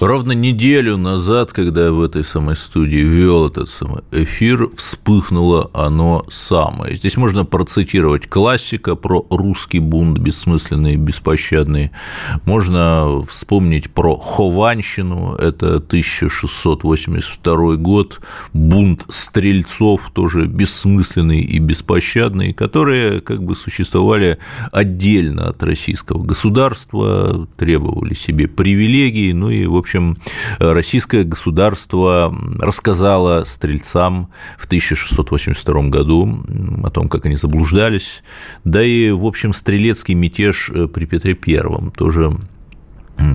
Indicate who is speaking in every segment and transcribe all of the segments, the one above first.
Speaker 1: Ровно неделю назад, когда я в этой самой студии вел этот самый эфир, вспыхнуло оно самое. Здесь можно процитировать классика про русский бунт бессмысленный беспощадный. Можно вспомнить про Хованщину, это 1682 год, бунт стрельцов, тоже бессмысленный и беспощадный, которые как бы существовали отдельно от российского государства, требовали себе привилегий, ну и, в общем, общем, российское государство рассказало стрельцам в 1682 году о том, как они заблуждались, да и, в общем, стрелецкий мятеж при Петре Первом тоже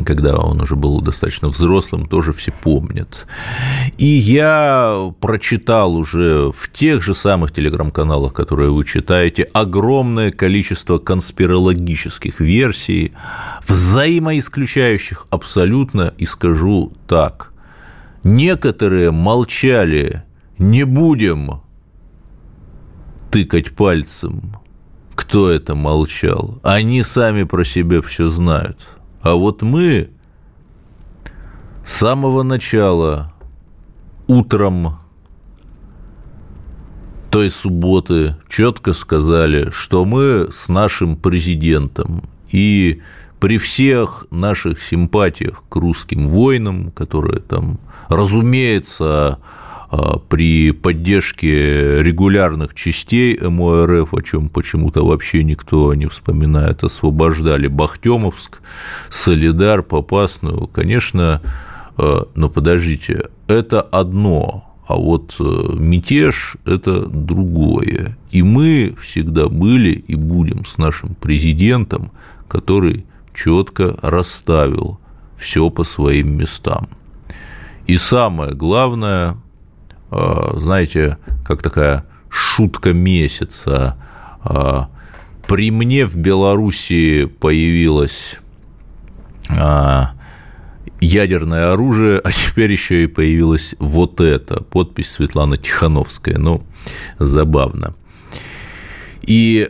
Speaker 1: когда он уже был достаточно взрослым, тоже все помнят. И я прочитал уже в тех же самых телеграм-каналах, которые вы читаете, огромное количество конспирологических версий, взаимоисключающих абсолютно, и скажу так. Некоторые молчали, не будем тыкать пальцем, кто это молчал. Они сами про себя все знают. А вот мы с самого начала утром той субботы четко сказали, что мы с нашим президентом. И при всех наших симпатиях к русским воинам, которые там, разумеется, при поддержке регулярных частей МОРФ, о чем почему-то вообще никто не вспоминает, освобождали Бахтемовск, Солидар, Попасную, конечно, а, но подождите, это одно, а вот э, мятеж – это другое. И мы всегда были и будем с нашим президентом, который четко расставил все по своим местам. И самое главное, знаете, как такая шутка месяца. Э, при мне в Белоруссии появилось э, ядерное оружие, а теперь еще и появилось вот это, подпись Светланы Тихановская. Ну, забавно. И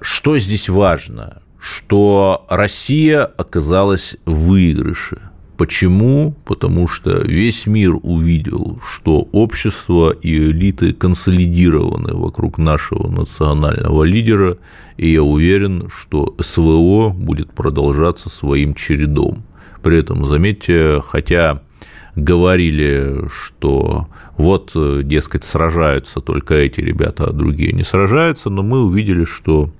Speaker 1: что здесь важно? Что Россия оказалась в выигрыше – Почему? Потому что весь мир увидел, что общество и элиты консолидированы вокруг нашего национального лидера, и я уверен, что СВО будет продолжаться своим чередом. При этом, заметьте, хотя говорили, что вот, дескать, сражаются только эти ребята, а другие не сражаются, но мы увидели, что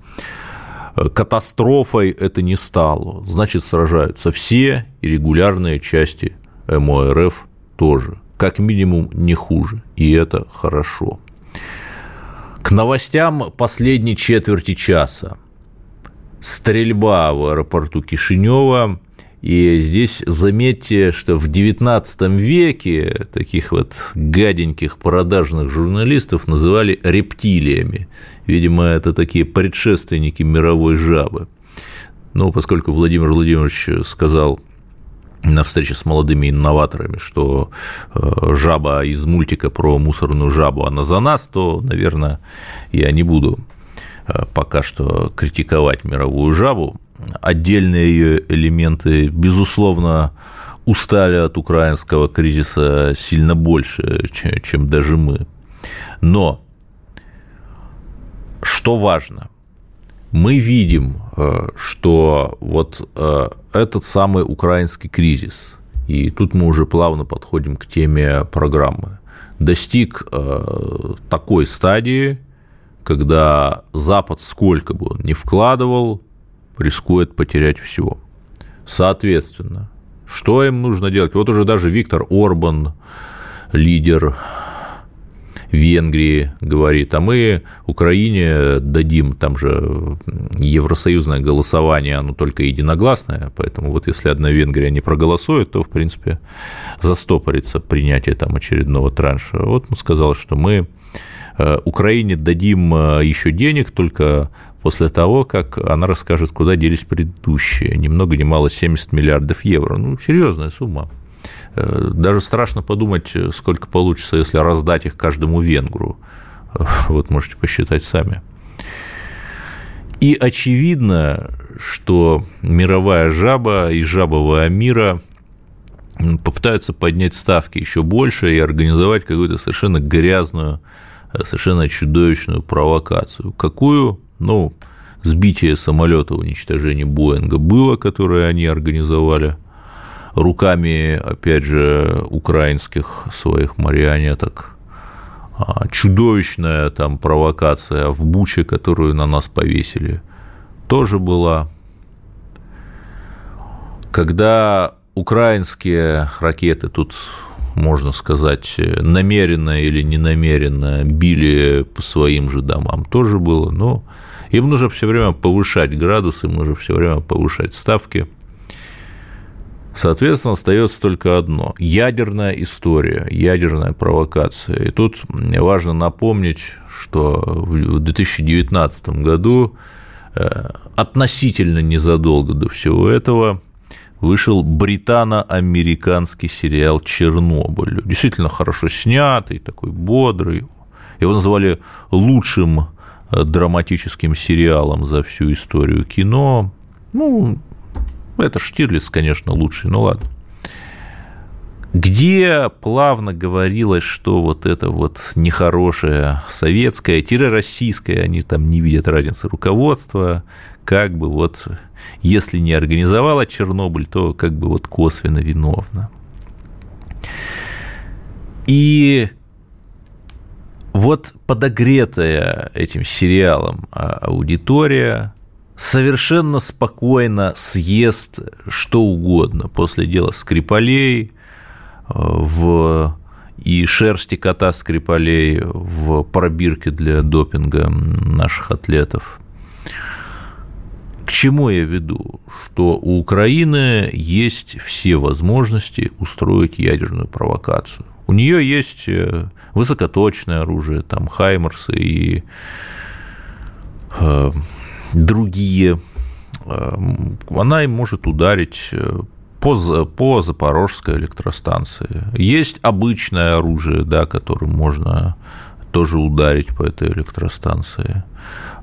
Speaker 1: катастрофой это не стало. Значит, сражаются все и регулярные части МОРФ тоже. Как минимум, не хуже. И это хорошо. К новостям последней четверти часа. Стрельба в аэропорту Кишинева – и здесь заметьте, что в XIX веке таких вот гаденьких продажных журналистов называли рептилиями. Видимо, это такие предшественники мировой жабы. Но поскольку Владимир Владимирович сказал на встрече с молодыми инноваторами, что э, жаба из мультика про мусорную жабу, она за нас, то, наверное, я не буду э, пока что критиковать мировую жабу отдельные ее элементы, безусловно, устали от украинского кризиса сильно больше, чем даже мы. Но что важно, мы видим, э, что вот э, этот самый украинский кризис, и тут мы уже плавно подходим к теме программы, достиг э, такой стадии, когда Запад сколько бы он ни вкладывал, рискует потерять все. Соответственно, что им нужно делать? Вот уже даже Виктор Орбан, лидер Венгрии, говорит, а мы Украине дадим, там же евросоюзное голосование, оно только единогласное, поэтому вот если одна Венгрия не проголосует, то, в принципе, застопорится принятие там очередного транша. Вот он сказал, что мы Украине дадим еще денег только после того, как она расскажет, куда делись предыдущие. Ни много ни мало 70 миллиардов евро. Ну, серьезная сумма. Даже страшно подумать, сколько получится, если раздать их каждому венгру. Вот можете посчитать сами. И очевидно, что мировая жаба и жабовая мира попытаются поднять ставки еще больше и организовать какую-то совершенно грязную, совершенно чудовищную провокацию. Какую? Ну, сбитие самолета, уничтожение Боинга было, которое они организовали руками, опять же, украинских своих марионеток. А, чудовищная там провокация в Буче, которую на нас повесили, тоже была. Когда украинские ракеты тут можно сказать, намеренно или ненамеренно били по своим же домам, тоже было. Но им нужно все время повышать градус, им нужно все время повышать ставки – Соответственно, остается только одно – ядерная история, ядерная провокация. И тут важно напомнить, что в 2019 году э, относительно незадолго до всего этого вышел британо-американский сериал «Чернобыль». Действительно хорошо снятый, такой бодрый. Его называли лучшим драматическим сериалом за всю историю кино. Ну, это Штирлиц, конечно, лучший, ну ладно. Где плавно говорилось, что вот это вот нехорошее советское, тире российское, они там не видят разницы руководства, как бы вот, если не организовала Чернобыль, то как бы вот косвенно виновна. И вот подогретая этим сериалом а, аудитория совершенно спокойно съест что угодно после дела Скрипалей э, в и шерсти кота Скрипалей в пробирке для допинга наших атлетов. К чему я веду? Что у Украины есть все возможности устроить ядерную провокацию. У нее есть э, высокоточное оружие, там Хаймерсы и э, другие, э, она им может ударить по, по Запорожской электростанции. Есть обычное оружие, да, которым можно тоже ударить по этой электростанции.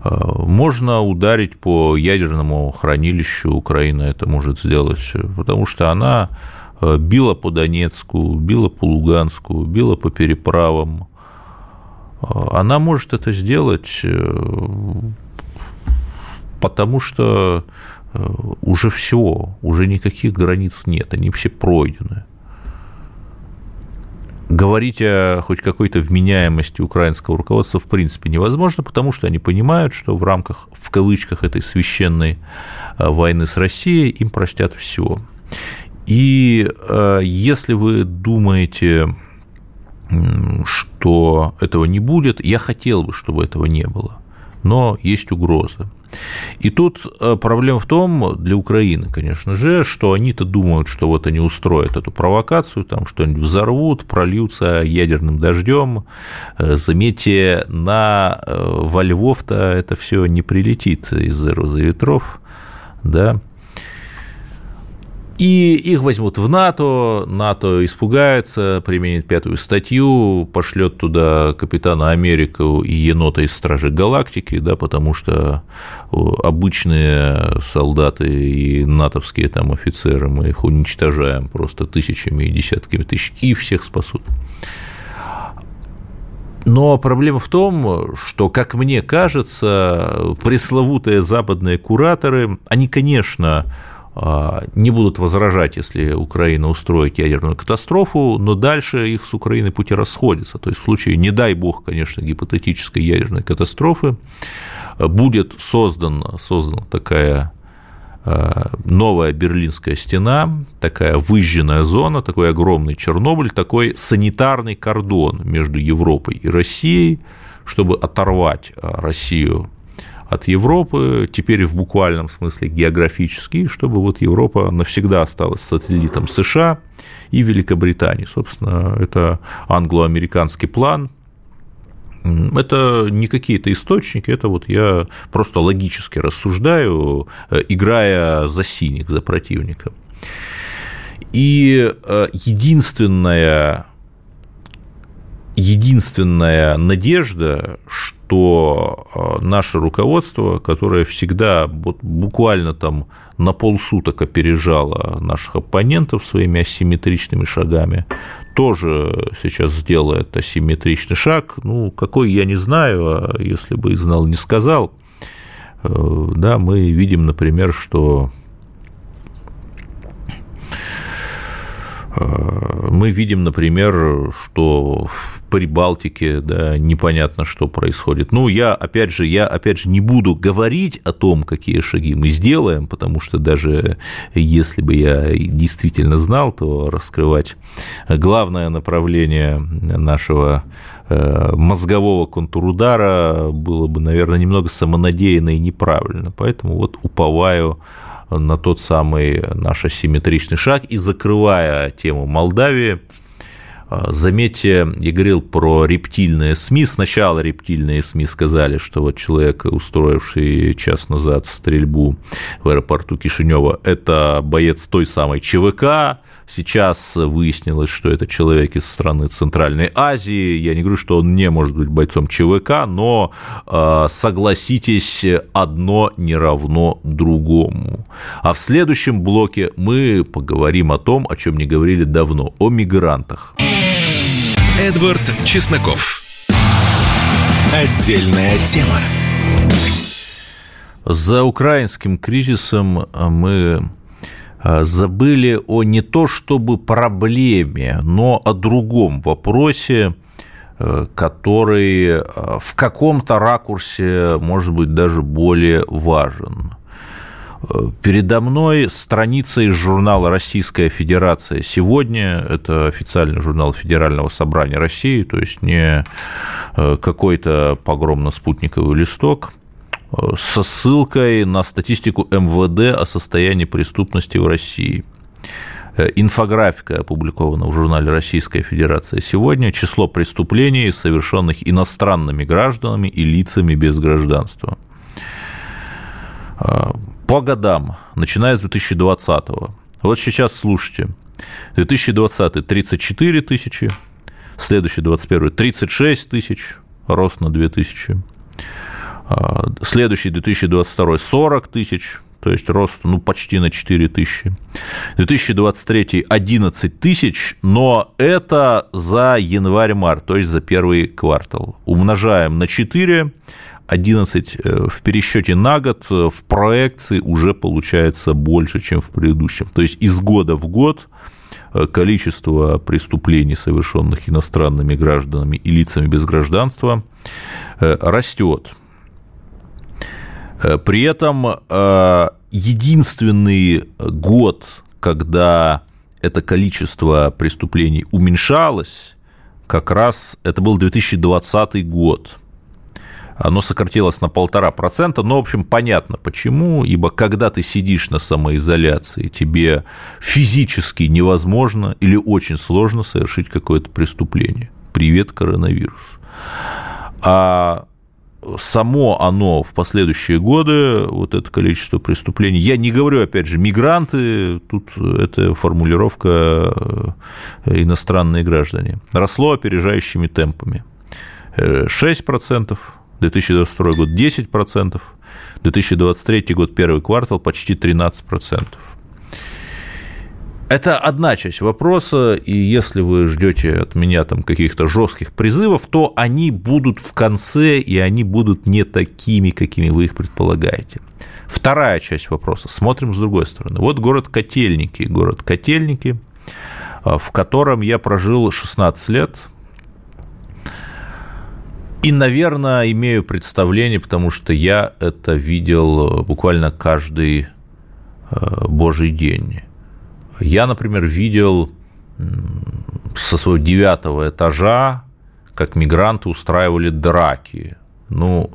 Speaker 1: Можно ударить по ядерному хранилищу, Украина это может сделать, потому что она била по Донецку, била по Луганску, била по переправам. Она может это сделать потому что э, уже все, уже никаких границ нет, они все пройдены. Говорить о хоть какой-то вменяемости украинского руководства в принципе невозможно, потому что они понимают, что в рамках, в кавычках, этой священной э, войны с Россией им простят все. И э, если вы думаете, что этого не будет, я хотел бы, чтобы этого не было, но есть угроза. И тут э, проблема в том, для Украины, конечно же, что они-то думают, что вот они устроят эту провокацию, там что-нибудь взорвут, прольются ядерным дождем. Э, заметьте, на во Львов-то это все не прилетит из-за розы ветров, да, и их возьмут в НАТО, НАТО испугается, применит пятую статью, пошлет туда капитана Америку и енота из Стражи Галактики, да, потому что обычные солдаты и натовские там офицеры, мы их уничтожаем просто тысячами и десятками тысяч, и всех спасут. Но проблема в том, что, как мне кажется, пресловутые западные кураторы, они, конечно, не будут возражать, если Украина устроит ядерную катастрофу, но дальше их с Украиной пути расходятся. То есть в случае, не дай бог, конечно, гипотетической ядерной катастрофы, будет создана, создана такая а, новая Берлинская стена, такая выжженная зона, такой огромный Чернобыль, такой санитарный кордон между Европой и Россией, чтобы оторвать а, Россию от Европы, теперь в буквальном смысле географически, чтобы вот Европа навсегда осталась сателлитом США и Великобритании. Собственно, это англо-американский план, Это не какие-то источники, это вот я просто логически рассуждаю, э, играя за синих, за противника. И э, единственная, единственная надежда, что э, наше руководство, которое всегда буквально там на полсуток опережало наших оппонентов своими асимметричными шагами, тоже сейчас сделает асимметричный шаг. Ну, какой я не знаю, а если бы и знал, не сказал. Э, да, мы видим, например, что э, мы видим, например, что Прибалтике да, непонятно, что происходит. Ну, я, опять же, я, опять же, не буду говорить о том, какие шаги мы сделаем, потому что даже если бы я действительно знал, то раскрывать главное направление нашего э, мозгового контрудара было бы, наверное, немного самонадеянно и неправильно. Поэтому вот уповаю на тот самый наш асимметричный шаг и закрывая тему Молдавии, заметьте, я говорил про рептильные СМИ. Сначала рептильные СМИ сказали, что вот человек, устроивший час назад стрельбу в аэропорту Кишинева, это боец той самой ЧВК. Сейчас выяснилось, что это человек из страны Центральной Азии. Я не говорю, что он не может быть бойцом ЧВК, но а, согласитесь, одно не равно другому. А в следующем блоке мы поговорим о том, о чем не говорили давно, о мигрантах.
Speaker 2: Эдвард Чесноков. Отдельная тема.
Speaker 1: За украинским кризисом мы а, забыли о не то чтобы проблеме, но о другом вопросе, э, который а, в каком-то ракурсе может быть даже более важен. Передо мной страница из журнала «Российская Федерация сегодня». Это официальный журнал Федерального собрания России, то есть не э, какой-то погромно-спутниковый листок э, со ссылкой на статистику МВД о состоянии преступности в России. Э, инфографика опубликована в журнале «Российская Федерация сегодня». Число преступлений, совершенных иностранными гражданами и лицами без гражданства по годам, начиная с 2020. Вот сейчас слушайте. 2020 – 34 тысячи, следующий 21 – 36 тысяч, рост на 2 тысячи. А, следующий 2022 – 40 тысяч, то есть рост ну, почти на 4 тысячи. 2023 – 11 тысяч, но это за январь-март, то есть за первый квартал. Умножаем на 4, 11 э, в пересчете на год э, в проекции уже получается больше, чем в предыдущем. То есть из года в год э, количество преступлений, совершенных иностранными гражданами и лицами без гражданства, растет. При этом единственный год, когда это количество преступлений уменьшалось, как раз это был 2020 год – оно сократилось на полтора процента, но, в общем, понятно почему, ибо когда ты сидишь на самоизоляции, тебе физически невозможно или очень сложно совершить какое-то преступление. Привет, коронавирус. А само оно в последующие годы, вот это количество преступлений, я не говорю, опять же, мигранты, тут это формулировка э, иностранные граждане, росло опережающими темпами. 6%, 2022 год 10%, 2023 год первый квартал почти 13%. Это одна часть вопроса, и если вы ждете от меня там каких-то жестких призывов, то они будут в конце, и они будут не такими, какими вы их предполагаете. Вторая часть вопроса. Смотрим с другой стороны. Вот город Котельники. Город Котельники, а, в котором я прожил 16 лет, и, наверное, имею представление, потому что я это видел буквально каждый э, божий день. Я, например, видел со своего девятого этажа, как мигранты устраивали драки. Ну,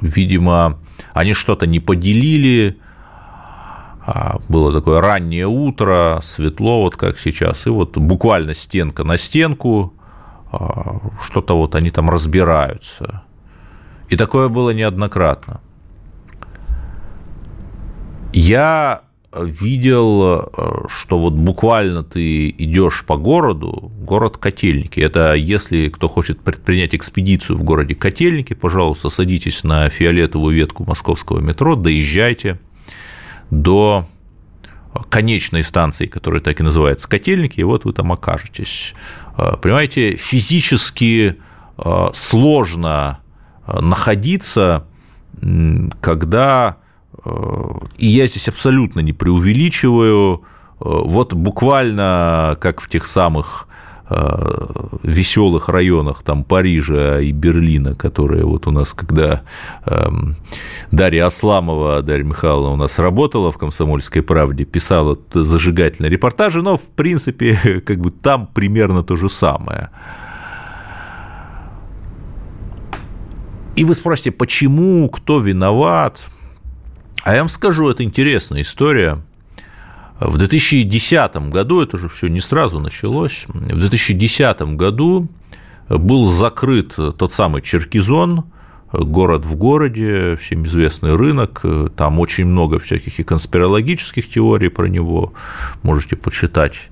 Speaker 1: видимо, они что-то не поделили, а было такое раннее утро, светло, вот как сейчас, и вот буквально стенка на стенку, что-то вот они там разбираются. И такое было неоднократно. Я видел, э, что вот буквально ты идешь по городу, город Котельники. Это если кто хочет предпринять экспедицию в городе Котельники, пожалуйста, садитесь на фиолетовую ветку московского метро, доезжайте до конечной станции, которая так и называется Котельники, и вот вы там окажетесь. Э, понимаете, физически э, сложно находиться, когда и я здесь абсолютно не преувеличиваю, вот буквально как в тех самых э, веселых районах там Парижа и Берлина, которые вот у нас, когда эм, Дарья Асламова, Дарья Михайловна у нас работала в «Комсомольской правде», писала зажигательные репортажи, но, в принципе, как бы там примерно то же самое. И вы спросите, почему, кто виноват? А я вам скажу, это интересная история. В 2010 году, это уже все не сразу началось, в 2010 году был закрыт тот самый Черкизон, город в городе, всем известный рынок, там очень много всяких и конспирологических теорий про него, можете почитать.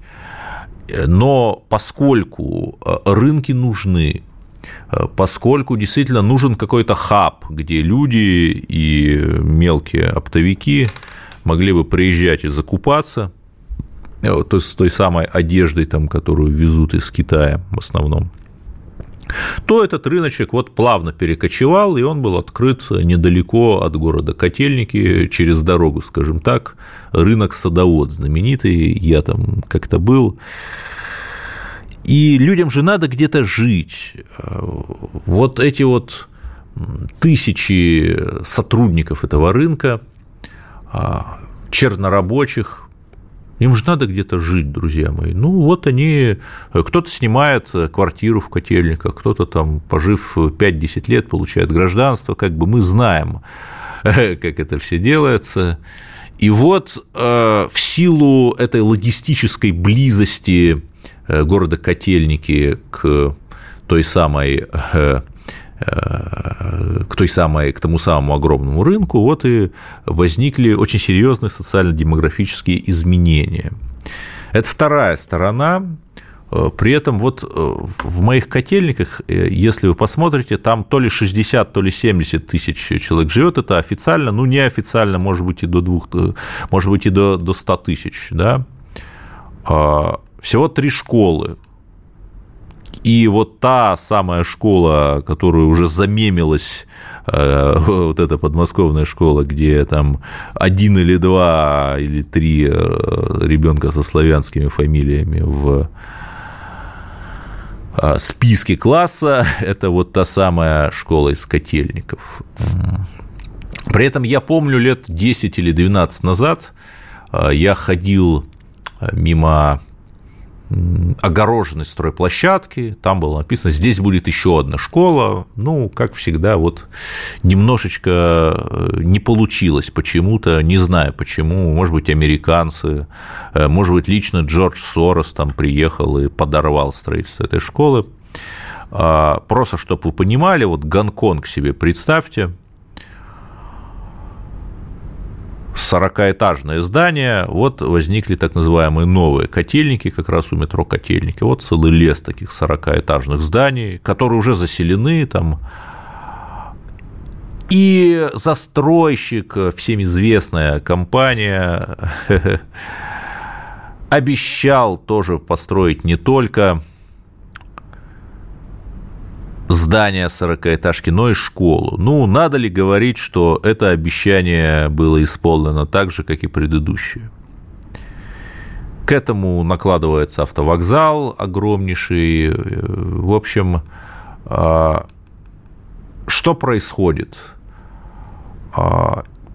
Speaker 1: Но поскольку рынки нужны, Э, поскольку действительно нужен какой-то хаб, где люди и мелкие оптовики могли бы приезжать и закупаться э, то есть той самой одеждой, там, которую везут из Китая в основном, то этот рыночек вот плавно перекочевал, и он был открыт недалеко от города Котельники, через дорогу, скажем так, рынок Садовод знаменитый, я там как-то был, и людям же надо где-то жить. Вот эти вот тысячи сотрудников этого рынка, чернорабочих, им же надо где-то жить, друзья мои. Ну, вот они, кто-то снимает квартиру в котельниках, кто-то там, пожив 5-10 лет, получает гражданство, как бы мы знаем, как это все делается. И вот э, в силу этой логистической близости Э, города Котельники к той самой э, э, к той самой, к тому самому огромному рынку, вот и возникли очень серьезные социально-демографические изменения. Это вторая сторона. При этом вот в моих котельниках, если вы посмотрите, там то ли 60, то ли 70 тысяч человек живет, это официально, ну, неофициально, может быть, и до двух, может быть, и до, до 100 тысяч, да, а всего три школы. И вот та самая школа, которая уже замемилась, э, вот эта подмосковная школа, где там один или два или три э, ребенка со славянскими фамилиями в э, списке класса, это вот та самая школа из котельников. При этом я помню лет 10 или 12 назад я ходил мимо огороженной стройплощадки, там было написано, здесь будет еще одна школа, ну, как всегда, вот немножечко э, не получилось почему-то, не знаю почему, может быть, американцы, э, может быть, лично Джордж Сорос там приехал и подорвал строительство этой школы. А, просто, чтобы вы понимали, вот Гонконг себе представьте, 40-этажное здание, вот возникли так называемые новые котельники, как раз у метро котельники. Вот целый лес таких 40-этажных зданий, которые уже заселены там. И застройщик, всем известная компания, обещал тоже построить не только здание 40-этажки, но и школу. Ну, надо ли говорить, что это обещание было исполнено так же, как и предыдущее? К этому накладывается автовокзал огромнейший. В общем, а, что происходит?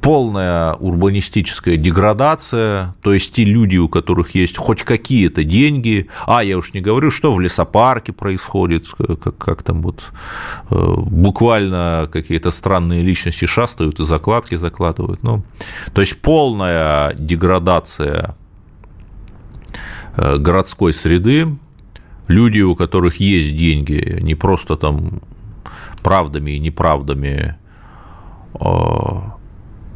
Speaker 1: Полная урбанистическая деградация, то есть те люди, у которых есть хоть какие-то деньги, а я уж не говорю, что в лесопарке происходит, как, как там вот э, буквально какие-то странные личности шастают и закладки закладывают, ну, то есть полная деградация э, городской среды, люди, у которых есть деньги, не просто там правдами и неправдами а,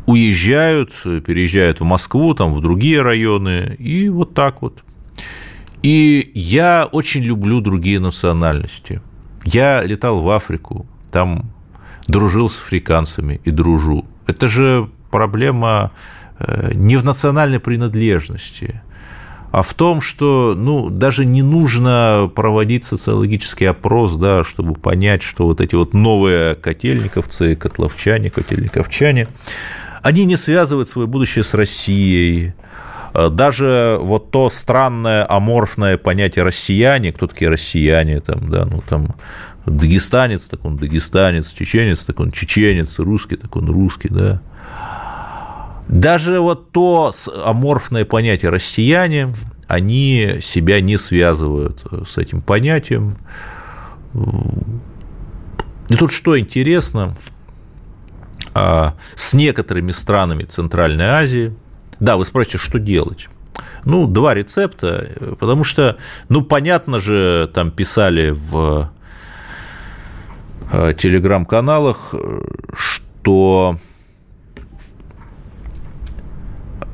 Speaker 1: уезжают, переезжают в Москву, там, в другие районы, и вот так вот. И я очень люблю другие национальности. Я летал в Африку, там дружил с африканцами и дружу. Это же проблема э, не в национальной принадлежности, а в том, что ну, даже не нужно проводить социологический опрос, да, чтобы понять, что вот эти вот новые котельниковцы, котловчане, котельниковчане, они не связывают свое будущее с Россией, даже вот то странное аморфное понятие россияне, кто такие россияне, там, да, ну там дагестанец, так он дагестанец, чеченец, так он чеченец, русский, так он русский, да. Даже вот то аморфное понятие россияне, они себя не связывают с этим понятием. И тут что интересно, с некоторыми странами Центральной Азии, да, вы спросите, что делать? Ну, два рецепта, потому что, ну, понятно же, там писали в а, телеграм-каналах, что Э,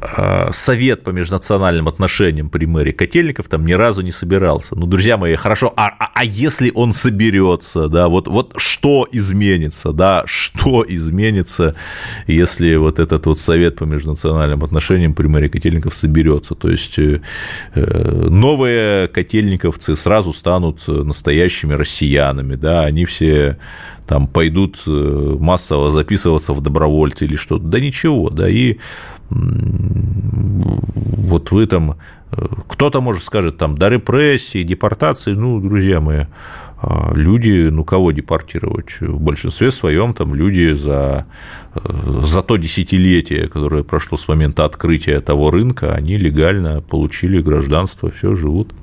Speaker 1: совет по межнациональным отношениям при мэре Котельников там ни разу не собирался. Ну, друзья мои, хорошо, а, а, а если он соберется, да, вот, вот что изменится, да, что изменится, если вот этот вот совет по межнациональным отношениям при мэре Котельников соберется? То есть э, э, новые котельниковцы сразу станут настоящими россиянами, да, они все там пойдут массово записываться в добровольцы или что-то. Да ничего, да, и вот вы там, э, кто-то, может, скажет, там, до репрессии, депортации, ну, друзья мои, люди, ну, кого депортировать? В большинстве своем там люди за, э, за то десятилетие, которое прошло с момента открытия того рынка, они легально получили гражданство, все живут.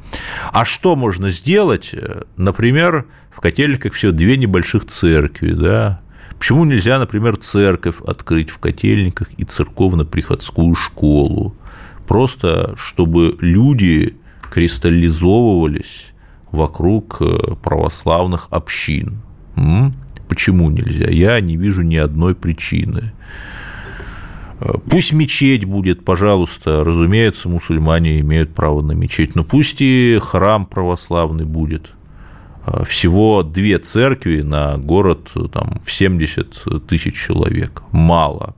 Speaker 1: А что можно сделать? Например, в Котельниках все две небольших церкви, да, Почему нельзя, например, церковь открыть в Котельниках и церковно-приходскую школу? Просто чтобы люди кристаллизовывались вокруг э, православных общин. Почему нельзя? Я не вижу ни одной причины. Э, пусть мечеть будет, пожалуйста, разумеется, мусульмане имеют право на мечеть, но пусть и храм православный будет – Э, всего две церкви на город там, в 70 тысяч человек. Мало.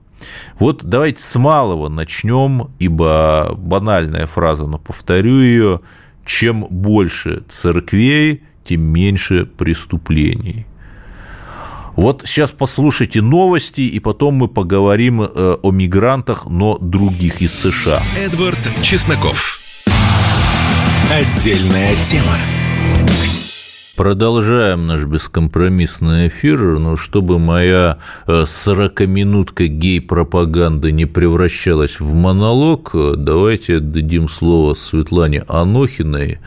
Speaker 1: Вот давайте с малого начнем, ибо банальная фраза, но повторю ее, чем больше церквей, тем меньше преступлений. Вот сейчас послушайте новости, и потом мы поговорим э, о мигрантах, но других из США.
Speaker 2: Эдвард Чесноков. Отдельная тема.
Speaker 1: Продолжаем наш бескомпромиссный эфир, но чтобы моя 40-минутка э, гей-пропаганды не превращалась в монолог, давайте дадим слово Светлане Анохиной.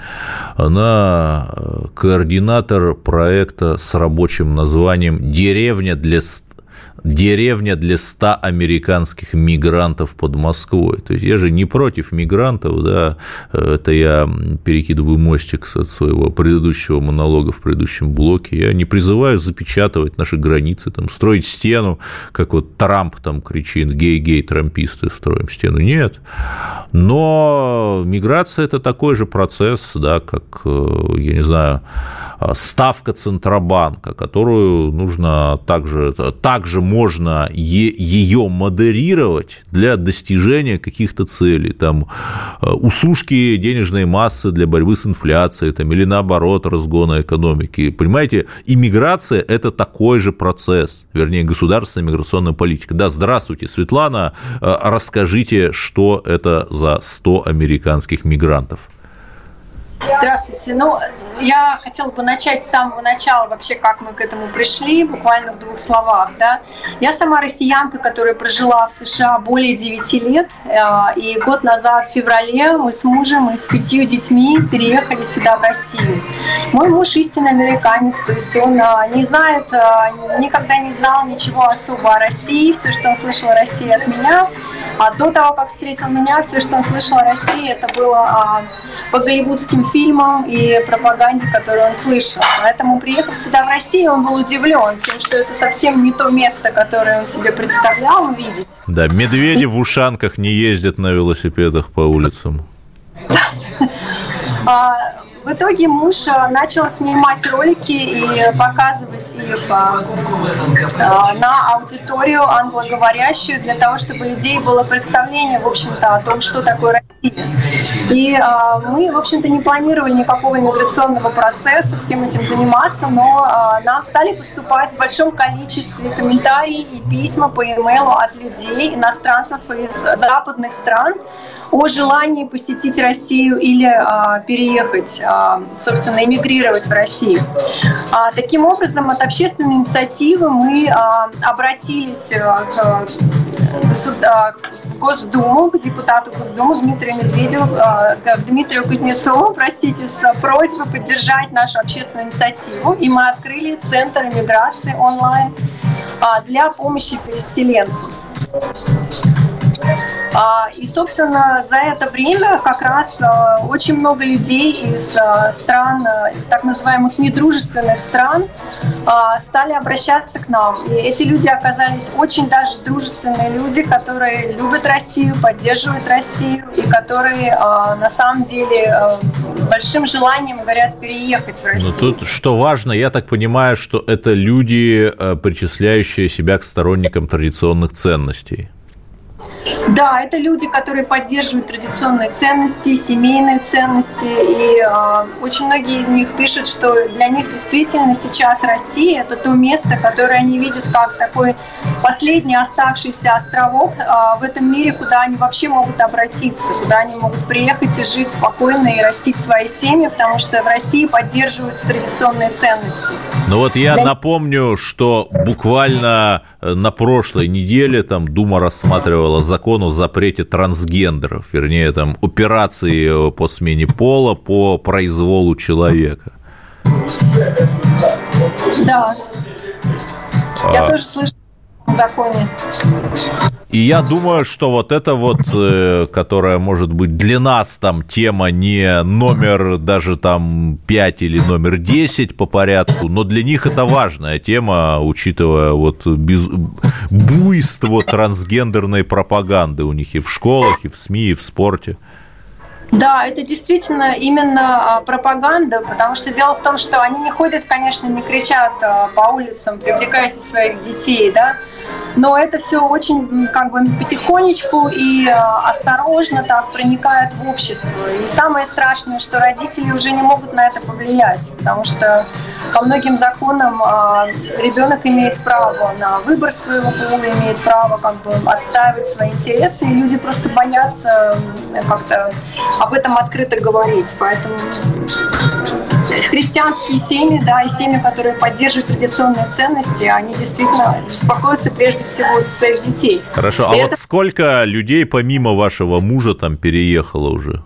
Speaker 1: Она э, координатор проекта с рабочим названием «Деревня для деревня для 100 американских мигрантов под Москвой. То есть я же не против мигрантов, да, это я перекидываю мостик от своего предыдущего монолога в предыдущем блоке. Я не призываю запечатывать наши границы, там, строить стену, как вот Трамп там кричит, гей-гей, трамписты строим стену. Нет. Но миграция – это такой же процесс, да, как, э, я не знаю, ставка Центробанка, которую нужно также, также можно ее модерировать для достижения каких-то целей, там, э, усушки денежной массы для борьбы с инфляцией, там, или наоборот, разгона экономики. Понимаете, иммиграция – это такой же процесс, вернее, государственная миграционная политика. Да, здравствуйте, Светлана, э, расскажите, что это за 100 американских мигрантов.
Speaker 3: Здравствуйте. Ну, я хотела бы начать с самого начала вообще, как мы к этому пришли, буквально в двух словах. Да? Я сама россиянка, которая прожила в США более 9 лет, э, и год назад, в феврале, мы с мужем и с пятью детьми переехали сюда, в Россию. Мой муж истинный американец, то есть он э, не знает, э, никогда не знал ничего особо о России, все, что он слышал о России от меня, а до того, как встретил меня, все, что он слышал о России, это было по голливудским фильмам и пропаганде, которую он слышал. Поэтому, приехав сюда, в Россию, он был удивлен тем, что это совсем не то место, которое он себе представлял увидеть.
Speaker 1: Да, медведи в ушанках не ездят на велосипедах по улицам.
Speaker 3: В итоге муж э, начал снимать ролики и показывать их э, э, на аудиторию англоговорящую для того, чтобы у людей было представление, в общем-то, о том, что такое Россия. И мы, в общем-то, не планировали никакого иммиграционного процесса, всем этим заниматься, но нам стали поступать в большом количестве комментарий и письма по e-mail от людей, иностранцев из западных стран, о желании посетить Россию или переехать, собственно, эмигрировать в Россию. А, таким образом, от общественной инициативы мы а, обратились а, к, сюда, к Госдуму, к депутату Госдумы Дмитрию Медведеву, к Дмитрию Кузнецову, простите, с просьбой поддержать нашу общественную инициативу. И мы открыли Центр иммиграции онлайн а, для помощи переселенцам. А, и, собственно, за это время как раз а, очень много людей из а, стран, так называемых недружественных стран, стали обращаться к нам. И эти люди оказались очень даже дружественные люди, которые любят Россию, поддерживают Россию и которые на самом деле большим желанием говорят переехать в ну, Россию.
Speaker 1: Но тут что важно, я так понимаю, что это люди, причисляющие себя к сторонникам традиционных ценностей.
Speaker 3: Да, это люди, которые поддерживают традиционные ценности, семейные ценности, и э, очень многие из них пишут, что для них действительно сейчас Россия – это то место, которое они видят как такой последний оставшийся островок э, в этом мире, куда они вообще могут обратиться, куда они могут приехать и жить спокойно и растить свои семьи, потому что в России поддерживают традиционные ценности.
Speaker 1: Ну вот я для... напомню, что буквально э, на прошлой неделе там Дума рассматривала закон о запрете трансгендеров, вернее, там, операции по смене пола по произволу человека.
Speaker 3: Да. Я а... тоже слышала законе.
Speaker 1: И я думаю, что вот это вот, э, которая может быть для нас там тема не номер даже там 5 или номер 10 по порядку, но для них это важная тема, учитывая вот без... буйство трансгендерной пропаганды у них и в школах, и в СМИ, и в спорте.
Speaker 3: Да, это действительно именно а, пропаганда, потому что дело в том, что они не ходят, конечно, не кричат а, по улицам, привлекайте своих детей, да, но это все очень как бы потихонечку и э, осторожно так проникает в общество. И самое страшное, что родители уже не могут на это повлиять, потому что по многим законам ребенок имеет право на выбор своего пола, имеет право как бы отстаивать свои интересы, и люди просто боятся как-то об этом открыто говорить. Поэтому христианские семьи, да, и семьи, которые поддерживают традиционные ценности, они действительно беспокоятся прежде всего за своих детей.
Speaker 1: Хорошо, а и вот это... сколько людей помимо вашего мужа там переехало уже?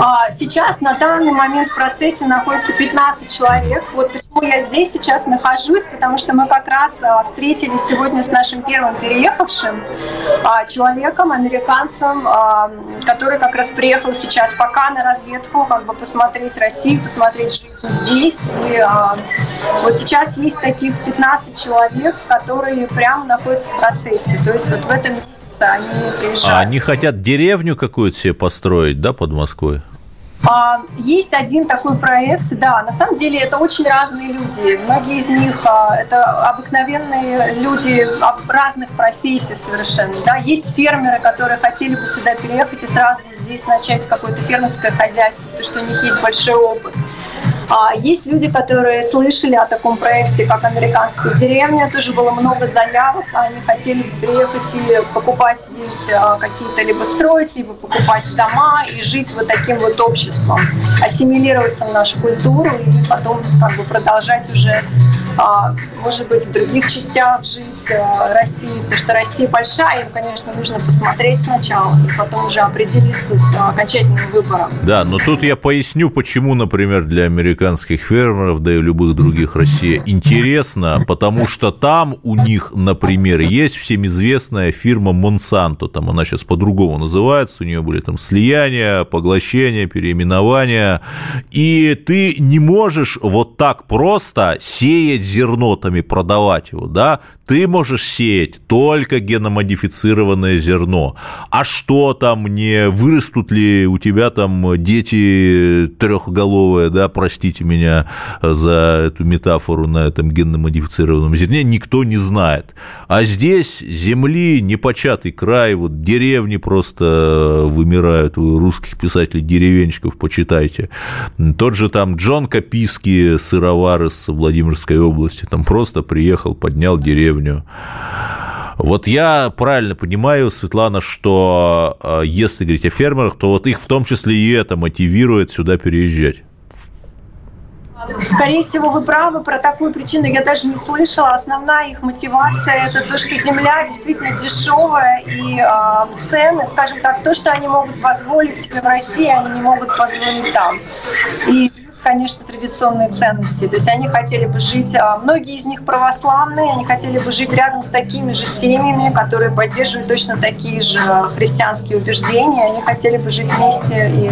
Speaker 3: А, сейчас на данный момент в процессе находится 15 человек. Вот почему я здесь сейчас нахожусь, потому что мы как раз а, встретились сегодня с нашим первым переехавшим а, человеком, американцем, который как раз приехал сейчас пока на разведку, как бы посмотреть Россию, посмотреть жизнь здесь. И вот сейчас есть таких 15 человек, которые прямо находятся в процессе. То есть вот в этом месяце они приезжают.
Speaker 1: А они хотят деревню какую-то себе построить, да, под Москвой?
Speaker 3: А, есть один такой проект, да, на самом деле это очень разные люди. Многие из них а, это обыкновенные люди разных профессий совершенно. Да. Есть фермеры, которые хотели бы сюда переехать и сразу здесь начать какое-то фермерское хозяйство, потому что у них есть большой опыт. А есть люди, которые слышали о таком проекте, как «Американская деревня». Тоже было много заявок. Они хотели приехать и покупать здесь а, какие-то, либо строить, либо покупать дома и жить вот таким вот обществом, ассимилироваться в нашу культуру и потом как бы продолжать уже а, может быть, в других частях жить России, потому что Россия большая, им, конечно, нужно посмотреть сначала, и потом уже определиться с окончательным выбором.
Speaker 1: Да, но тут я поясню, почему, например, для американских фермеров, да и любых других Россия интересно, потому что там у них, например, есть всем известная фирма Monsanto, там она сейчас по-другому называется, у нее были там слияния, поглощения, переименования, и ты не можешь вот так просто сеять зерно там и продавать его, да, ты можешь сеять только геномодифицированное зерно. А что там, не вырастут ли у тебя там дети трехголовые, да, простите меня за эту метафору на этом генномодифицированном зерне, никто не знает. А здесь земли непочатый край, вот деревни просто вымирают, вы русских писателей деревенщиков почитайте. Тот же там Джон Капиский, сыровар из Владимирской области, там просто приехал, поднял деревню деревню. Вот я правильно понимаю, Светлана, что э, если говорить о фермерах, то вот их в том числе и это мотивирует сюда переезжать.
Speaker 3: Скорее всего, вы правы про такую причину. Я даже не слышала. Основная их мотивация – это то, что земля действительно дешевая и э, цены, скажем так, то, что они могут позволить себе в России, они не могут позволить там. И конечно, традиционные ценности. То есть они хотели бы жить, а, многие из них православные, они хотели бы жить рядом с такими же семьями, которые поддерживают точно такие же христианские убеждения. Они хотели бы жить вместе и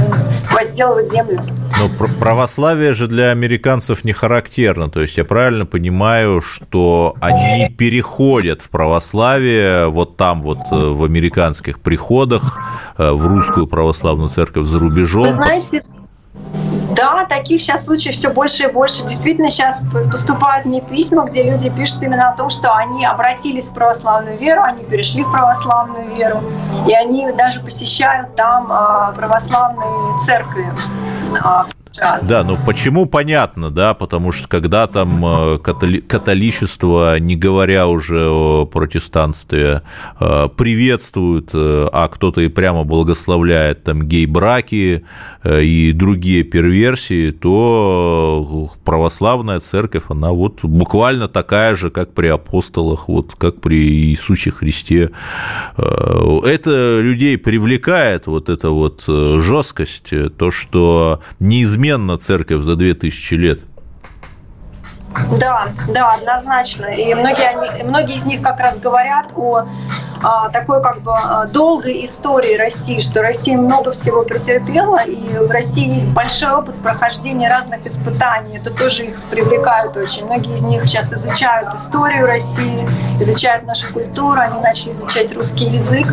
Speaker 3: возделывать землю.
Speaker 1: Но православие же для американцев не характерно. То есть я правильно понимаю, что они переходят в православие вот там вот э, в американских приходах, э, в русскую православную церковь за рубежом. Вы
Speaker 3: знаете, да, таких сейчас случаев все больше и больше. Действительно, сейчас поступают мне письма, где люди пишут именно о том, что они обратились в православную веру, они перешли в православную веру, и они даже посещают там а, православные церкви
Speaker 1: а, да, ну почему понятно, да, потому что когда там э, католи- католичество, не говоря уже о протестанстве, э, приветствуют, э, а кто-то и прямо благословляет там гей-браки и другие перверсии, то православная церковь, она вот буквально такая же, как при апостолах, вот как при Иисусе Христе. Это людей привлекает, вот эта вот жесткость, то, что неизменно неизменно церковь за 2000 лет.
Speaker 3: Да, да, однозначно. И многие, они, многие из них как раз говорят о а, такой как бы а, долгой истории России, что Россия много всего претерпела, и в России есть большой опыт прохождения разных испытаний. Это тоже их привлекает очень. Многие из них сейчас изучают историю России, изучают нашу культуру, они начали изучать русский язык.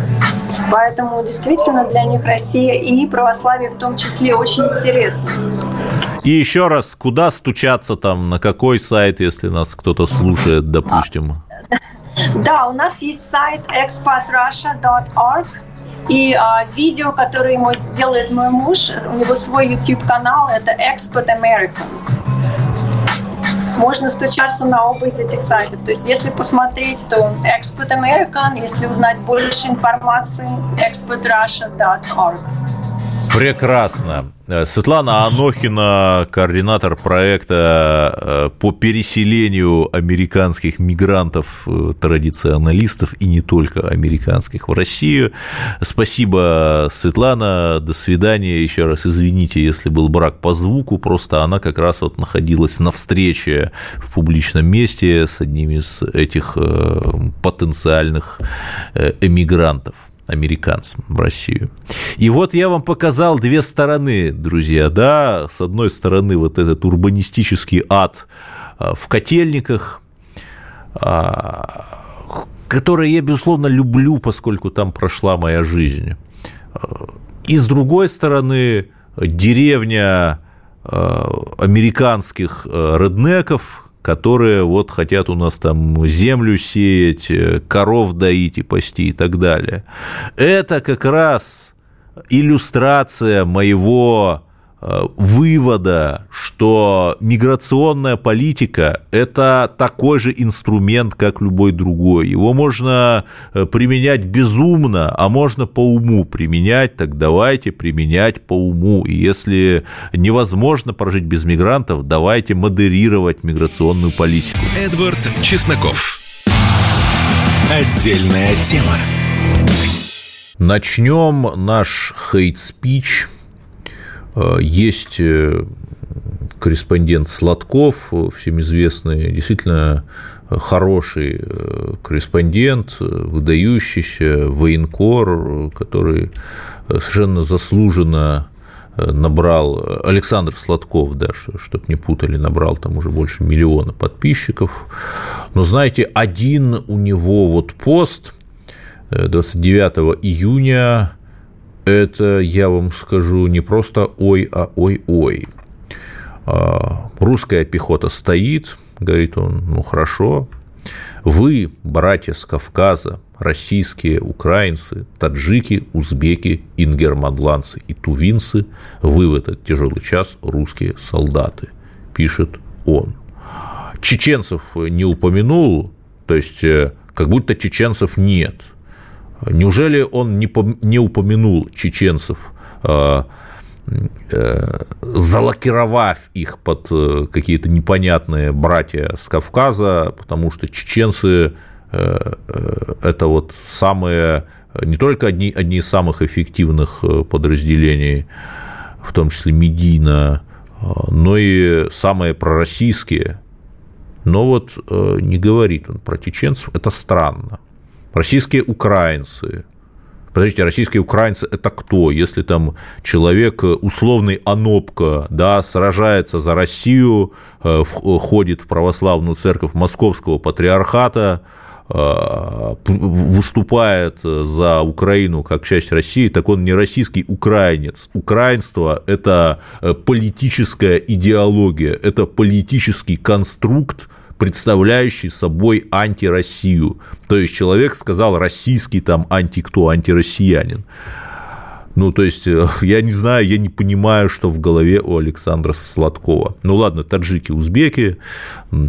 Speaker 3: Поэтому действительно для них Россия и православие в том числе очень интересно.
Speaker 1: И еще раз, куда стучаться там, на какой сайт, если нас кто-то слушает, допустим?
Speaker 3: Да, у нас есть сайт expatrussia.org. И а, видео, которое ему делает мой муж, у него свой YouTube-канал, это Expat American можно стучаться на оба из этих сайтов. То есть если посмотреть, то Expert American, если узнать больше информации, expertrussia.org.
Speaker 1: Прекрасно. Э, Светлана Анохина, координатор проекта э, по переселению американских мигрантов, э, традиционалистов и не только американских в Россию. Спасибо, Светлана. До свидания. Еще раз извините, если был брак по звуку, просто она как раз вот находилась на встрече в публичном месте с одним из этих потенциальных эмигрантов американцам в Россию. И вот я вам показал две стороны, друзья, да, с одной стороны вот этот урбанистический ад а, в котельниках, а, который я, безусловно, люблю, поскольку там прошла моя жизнь. И с другой стороны, деревня а, американских реднеков, которые вот хотят у нас там землю сеять, э, коров доить и пасти и так далее. Это как раз иллюстрация моего вывода, что миграционная политика – это такой же инструмент, как любой другой. Его можно э, применять безумно, а можно по уму применять, так давайте применять по уму. И если невозможно прожить без мигрантов, давайте модерировать миграционную политику.
Speaker 2: Эдвард Чесноков. Отдельная тема.
Speaker 1: Начнем наш хейт-спич – есть э, корреспондент Сладков, всем известный, действительно хороший э, корреспондент, выдающийся, военкор, который совершенно заслуженно набрал, Александр Сладков, да, чтобы не путали, набрал там уже больше миллиона подписчиков. Но знаете, один у него вот пост 29 июня это, я вам скажу, не просто ой, а ой-ой. А, русская пехота стоит, говорит он, ну хорошо, вы, братья с Кавказа, российские, украинцы, таджики, узбеки, ингерманландцы и тувинцы, вы в этот тяжелый час русские солдаты, пишет он. Чеченцев не упомянул, то есть э, как будто чеченцев нет – Неужели он не, не упомянул чеченцев, э, э, залакировав их под э, какие-то непонятные братья с Кавказа, потому что чеченцы это вот самые, не только одни, одни из самых эффективных подразделений, в том числе медийно, но и самые пророссийские. Но вот не говорит он про чеченцев, это странно. Российские украинцы. Подождите, российские украинцы – это кто? Если там человек, условный Анопка, да, сражается за Россию, э, ходит в православную церковь Московского патриархата, э, выступает за Украину как часть России, так он не российский украинец. Украинство – это э, политическая идеология, это политический конструкт, представляющий собой антироссию. То есть человек сказал российский там анти кто, антироссиянин. Ну, то есть, э, я не знаю, я не понимаю, что в голове у Александра Сладкова. Ну, ладно, таджики, узбеки,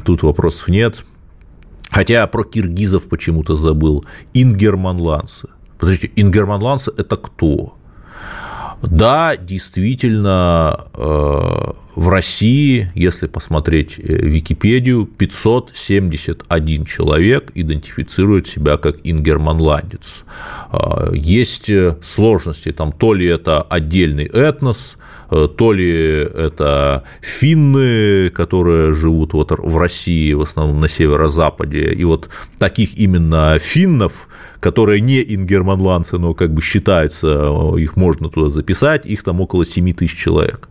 Speaker 1: тут вопросов нет. Хотя про киргизов почему-то забыл. Ингерманландцы. Подождите, ингерманландцы – это кто? Да, действительно, э, в России, если посмотреть э, Википедию, 571 человек идентифицирует себя как ингерманландец. Э, есть сложности, там, то ли это отдельный этнос, то ли это финны, которые живут вот в России, в основном на северо-западе, и вот таких именно финнов – которые не ингерманландцы, но как бы считаются, их можно туда записать, их там около 7 тысяч человек.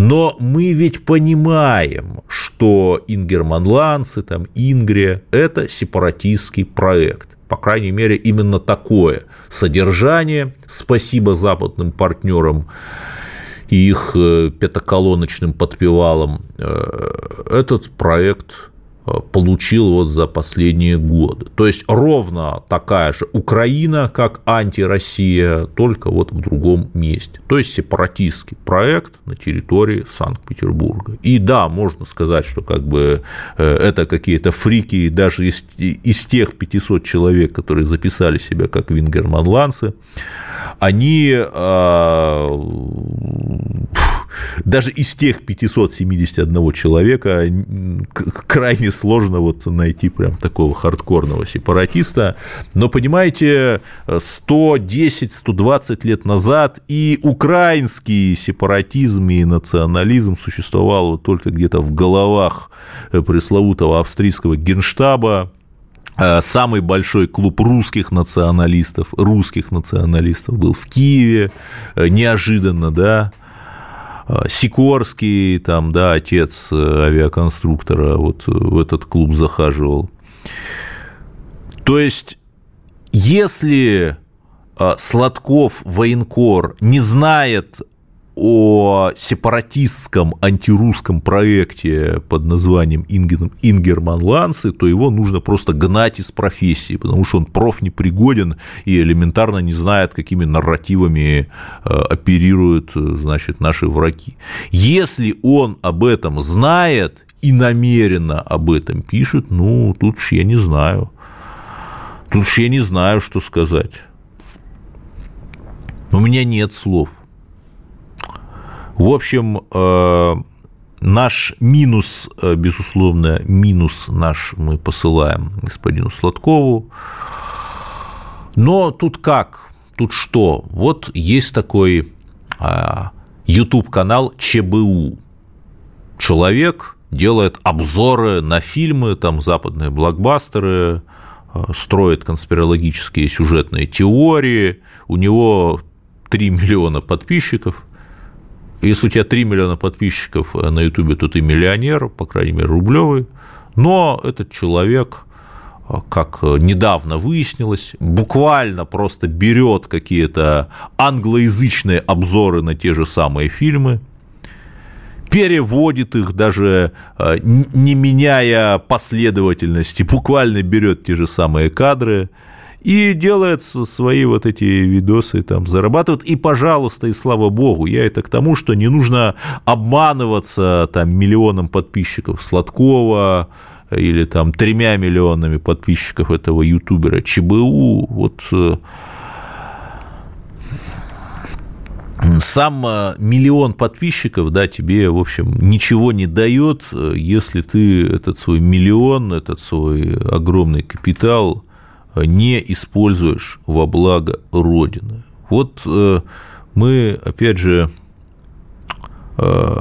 Speaker 1: Но мы ведь понимаем, что ингерманландцы, там, Ингрия – это сепаратистский проект. По крайней мере, именно такое содержание. Спасибо западным партнерам и их э, пятоколоночным подпевалам. Э, этот проект получил вот за последние годы. То есть ровно такая же Украина, как антироссия, только вот в другом месте. То есть сепаратистский проект на территории Санкт-Петербурга. И да, можно сказать, что как бы э, это какие-то фрики даже из, из тех 500 человек, которые записали себя как вингерманландцы, они э, даже из тех 571 человека крайне сложно вот найти прям такого хардкорного сепаратиста. Но, понимаете, 110-120 лет назад и украинский сепаратизм и национализм существовал только где-то в головах пресловутого австрийского генштаба, Э, самый большой клуб русских националистов, русских националистов был в Киеве, э, неожиданно, да, э, Сикорский, там, да, отец авиаконструктора, вот в этот клуб захаживал. То есть, если Сладков, военкор, не знает о сепаратистском антирусском проекте под названием Ингерман Лансы, то его нужно просто гнать из профессии, потому что он проф непригоден и элементарно не знает, какими нарративами э, оперируют значит, наши враги. Если он об этом знает и намеренно об этом пишет, ну, тут уж я не знаю. Тут уж я не знаю, что сказать. У меня нет слов. В общем, э, наш минус, э, безусловно, минус наш мы посылаем господину Сладкову. Но тут как? Тут что? Вот есть такой YouTube-канал ЧБУ. Человек делает обзоры на фильмы, там западные блокбастеры, э, строит конспирологические сюжетные теории. У него 3 миллиона подписчиков. Если у тебя 3 миллиона подписчиков э, на Ютубе, то ты миллионер, по крайней мере, рублевый. Но этот человек, э, как э, недавно выяснилось, буквально просто берет какие-то англоязычные обзоры на те же самые фильмы, переводит их даже не меняя последовательности, буквально берет те же самые кадры, и делает свои вот эти видосы, там, зарабатывает, и, пожалуйста, и слава богу, я это к тому, что не нужно обманываться там миллионом подписчиков Сладкова, или там тремя миллионами подписчиков этого ютубера ЧБУ, вот э, сам э, миллион подписчиков, да, тебе, в общем, ничего не дает, э, если ты этот свой миллион, этот свой огромный капитал не используешь во благо Родины. Вот э, мы, опять же, э,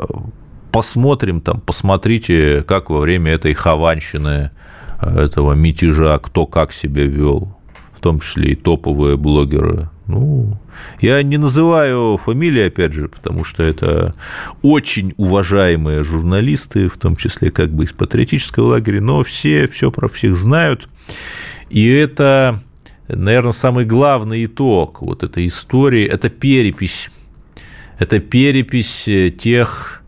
Speaker 1: посмотрим там, посмотрите, как во время этой хованщины, э, этого мятежа, кто как себя вел, в том числе и топовые блогеры. Ну, я не называю фамилии, опять же, потому что это очень уважаемые журналисты, в том числе как бы из патриотического лагеря, но все все про всех знают. И это, наверное, самый главный итог вот этой истории – это перепись. Это перепись э, тех,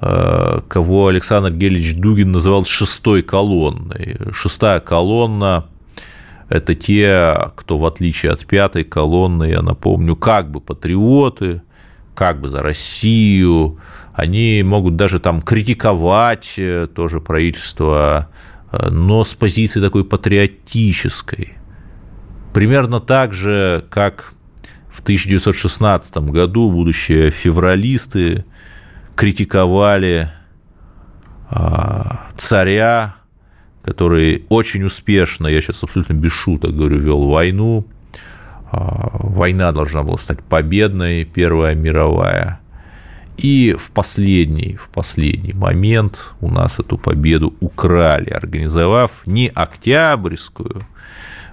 Speaker 1: э, кого Александр Гелич Дугин называл шестой колонной. Шестая колонна – это те, кто, в отличие от пятой колонны, я напомню, как бы патриоты, как бы за Россию, они могут даже там критиковать э, тоже правительство но с позиции такой патриотической. Примерно так же, как в 1916 году будущие февралисты критиковали а, царя, который очень успешно, я сейчас абсолютно без шуток говорю, вел войну. А, война должна была стать победной, Первая мировая. И в последний, в последний момент у нас эту победу украли, организовав не Октябрьскую,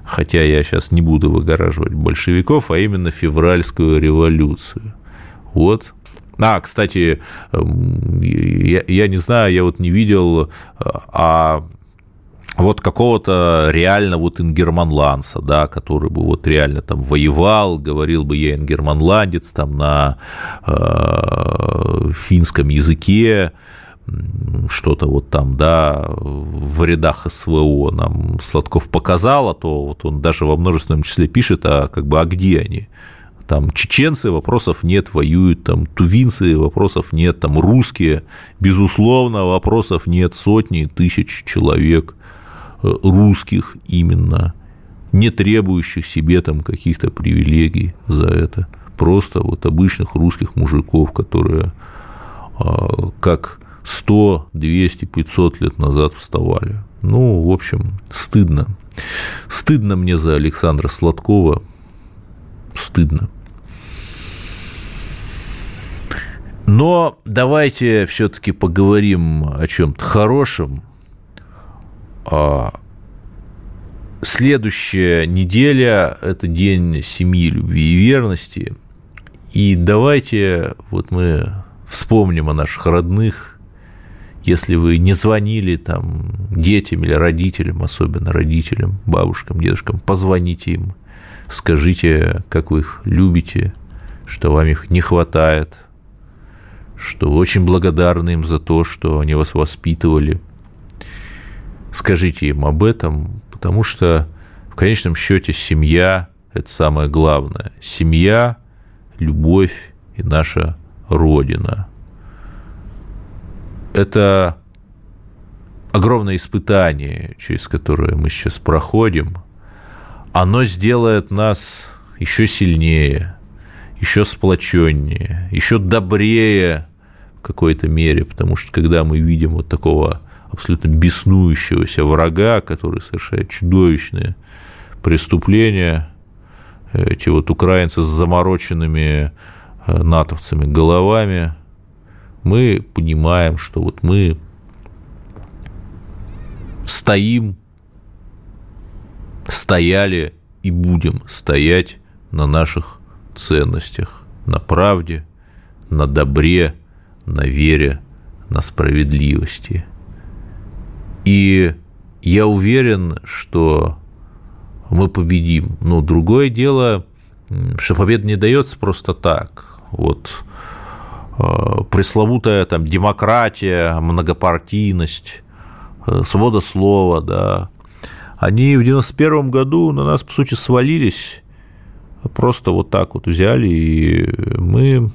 Speaker 1: хотя я сейчас не буду выгораживать большевиков, а именно февральскую революцию. Вот. А, кстати, я, я не знаю, я вот не видел, а вот какого-то реально вот ингерманландца, да, который бы вот реально там воевал, говорил бы я ингерманландец там на э, финском языке, что-то вот там, да, в рядах СВО нам Сладков показал, а то вот он даже во множественном числе пишет, а как бы, а где они? Там чеченцы, вопросов нет, воюют, там тувинцы, вопросов нет, там русские, безусловно, вопросов нет, сотни тысяч человек – русских именно, не требующих себе там каких-то привилегий за это. Просто вот обычных русских мужиков, которые а, как 100, 200, 500 лет назад вставали. Ну, в общем, стыдно. Стыдно мне за Александра Сладкова. Стыдно. Но давайте все-таки поговорим о чем-то хорошем, следующая неделя – это день семьи, любви и верности. И давайте вот мы вспомним о наших родных, если вы не звонили там детям или родителям, особенно родителям, бабушкам, дедушкам, позвоните им, скажите, как вы их любите, что вам их не хватает, что вы очень благодарны им за то, что они вас воспитывали. Скажите им об этом, потому что в конечном счете семья – это самое главное. Семья, любовь и наша Родина. Это огромное испытание, через которое мы сейчас проходим. Оно сделает нас еще сильнее, еще сплоченнее, еще добрее в какой-то мере, потому что когда мы видим вот такого абсолютно беснующегося врага, который совершает чудовищные преступления, эти вот украинцы с замороченными э, натовцами головами, мы понимаем, что вот мы стоим, стояли и будем стоять на наших ценностях, на правде, на добре, на вере, на справедливости. И я уверен, что мы победим. Но другое дело, что победа не дается просто так. Вот э, пресловутая там демократия, многопартийность, э, свобода слова, да, они в 91 году на нас, по сути, свалились, просто вот так вот взяли, и мы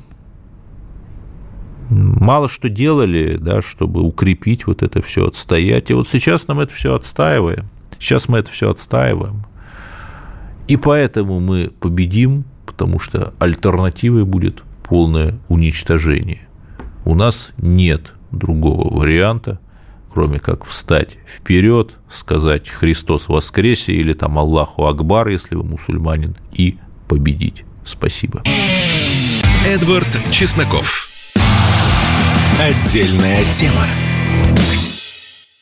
Speaker 1: мало что делали, да, чтобы укрепить вот это все, отстоять. И вот сейчас нам это все отстаиваем. Сейчас мы это все отстаиваем. И поэтому мы победим, потому что альтернативой будет полное уничтожение. У нас нет другого варианта, кроме как встать вперед, сказать «Христос воскресе» или там «Аллаху Акбар», если вы мусульманин, и победить. Спасибо.
Speaker 2: Эдвард Чесноков. Отдельная тема.